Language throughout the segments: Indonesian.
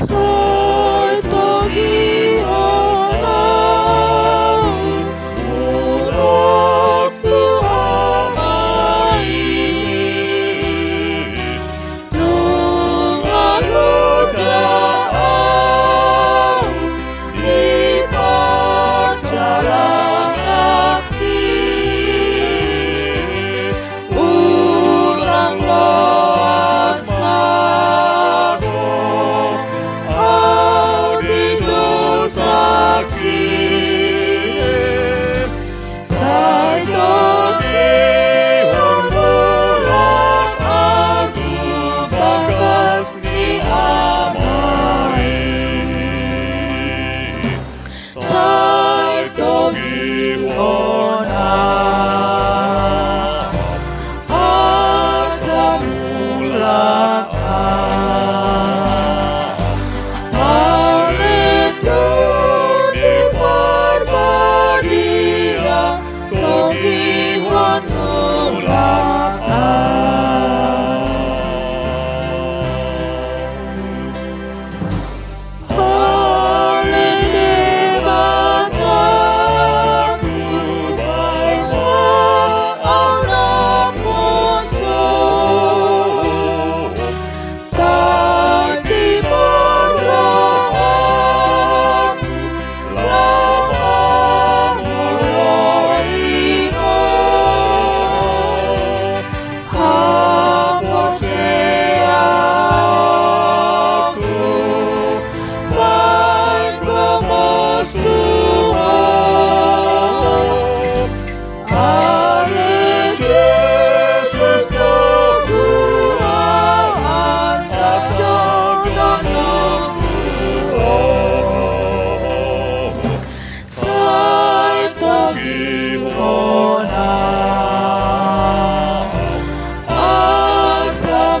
Oh.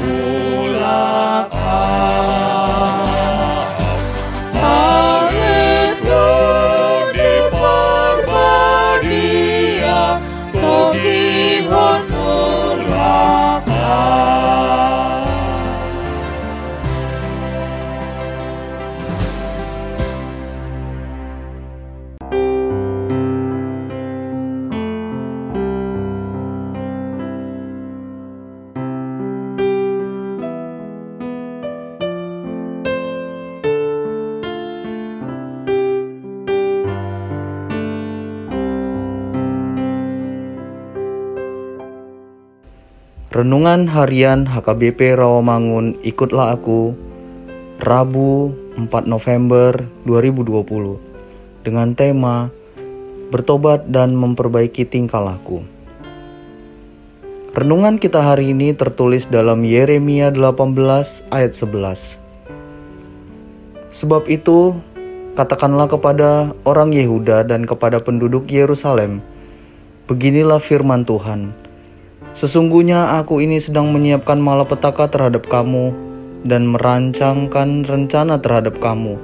Oh. Renungan Harian HKBP Rawamangun Ikutlah Aku Rabu 4 November 2020 dengan tema Bertobat dan Memperbaiki Tingkah Laku. Renungan kita hari ini tertulis dalam Yeremia 18 ayat 11. Sebab itu, katakanlah kepada orang Yehuda dan kepada penduduk Yerusalem, beginilah firman Tuhan, Sesungguhnya aku ini sedang menyiapkan malapetaka terhadap kamu dan merancangkan rencana terhadap kamu.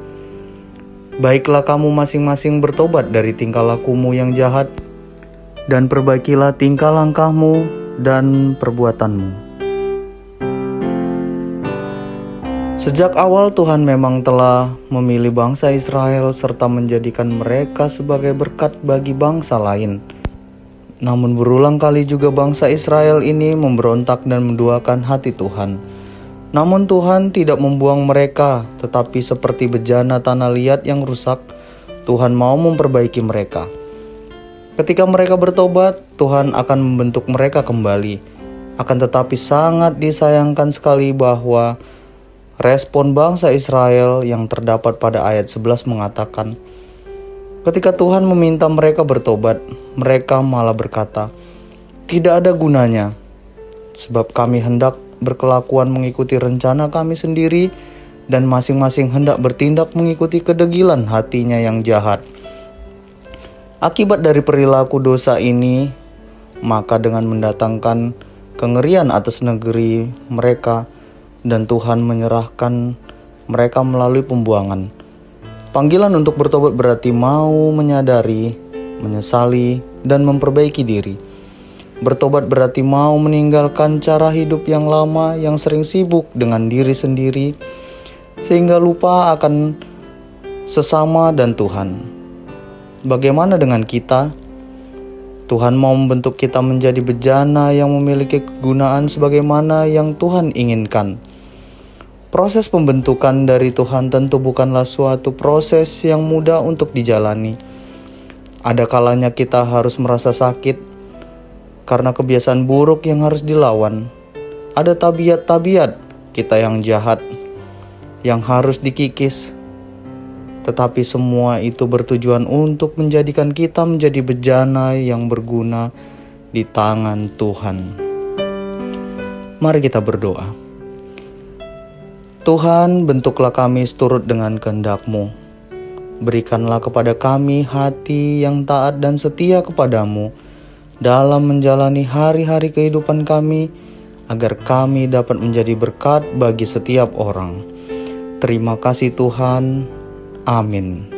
Baiklah kamu masing-masing bertobat dari tingkah lakumu yang jahat dan perbaikilah tingkah langkahmu dan perbuatanmu. Sejak awal Tuhan memang telah memilih bangsa Israel serta menjadikan mereka sebagai berkat bagi bangsa lain. Namun berulang kali juga bangsa Israel ini memberontak dan menduakan hati Tuhan. Namun Tuhan tidak membuang mereka, tetapi seperti bejana tanah liat yang rusak, Tuhan mau memperbaiki mereka. Ketika mereka bertobat, Tuhan akan membentuk mereka kembali. Akan tetapi sangat disayangkan sekali bahwa respon bangsa Israel yang terdapat pada ayat 11 mengatakan, Ketika Tuhan meminta mereka bertobat, mereka malah berkata, "Tidak ada gunanya, sebab kami hendak berkelakuan mengikuti rencana kami sendiri, dan masing-masing hendak bertindak mengikuti kedegilan hatinya yang jahat." Akibat dari perilaku dosa ini, maka dengan mendatangkan kengerian atas negeri mereka, dan Tuhan menyerahkan mereka melalui pembuangan. Panggilan untuk bertobat berarti mau menyadari, menyesali, dan memperbaiki diri. Bertobat berarti mau meninggalkan cara hidup yang lama yang sering sibuk dengan diri sendiri sehingga lupa akan sesama dan Tuhan. Bagaimana dengan kita? Tuhan mau membentuk kita menjadi bejana yang memiliki kegunaan sebagaimana yang Tuhan inginkan. Proses pembentukan dari Tuhan tentu bukanlah suatu proses yang mudah untuk dijalani. Ada kalanya kita harus merasa sakit karena kebiasaan buruk yang harus dilawan. Ada tabiat-tabiat kita yang jahat yang harus dikikis tetapi semua itu bertujuan untuk menjadikan kita menjadi bejana yang berguna di tangan Tuhan. Mari kita berdoa. Tuhan, bentuklah kami seturut dengan kehendak-Mu. Berikanlah kepada kami hati yang taat dan setia kepadamu dalam menjalani hari-hari kehidupan kami, agar kami dapat menjadi berkat bagi setiap orang. Terima kasih Tuhan. Amin.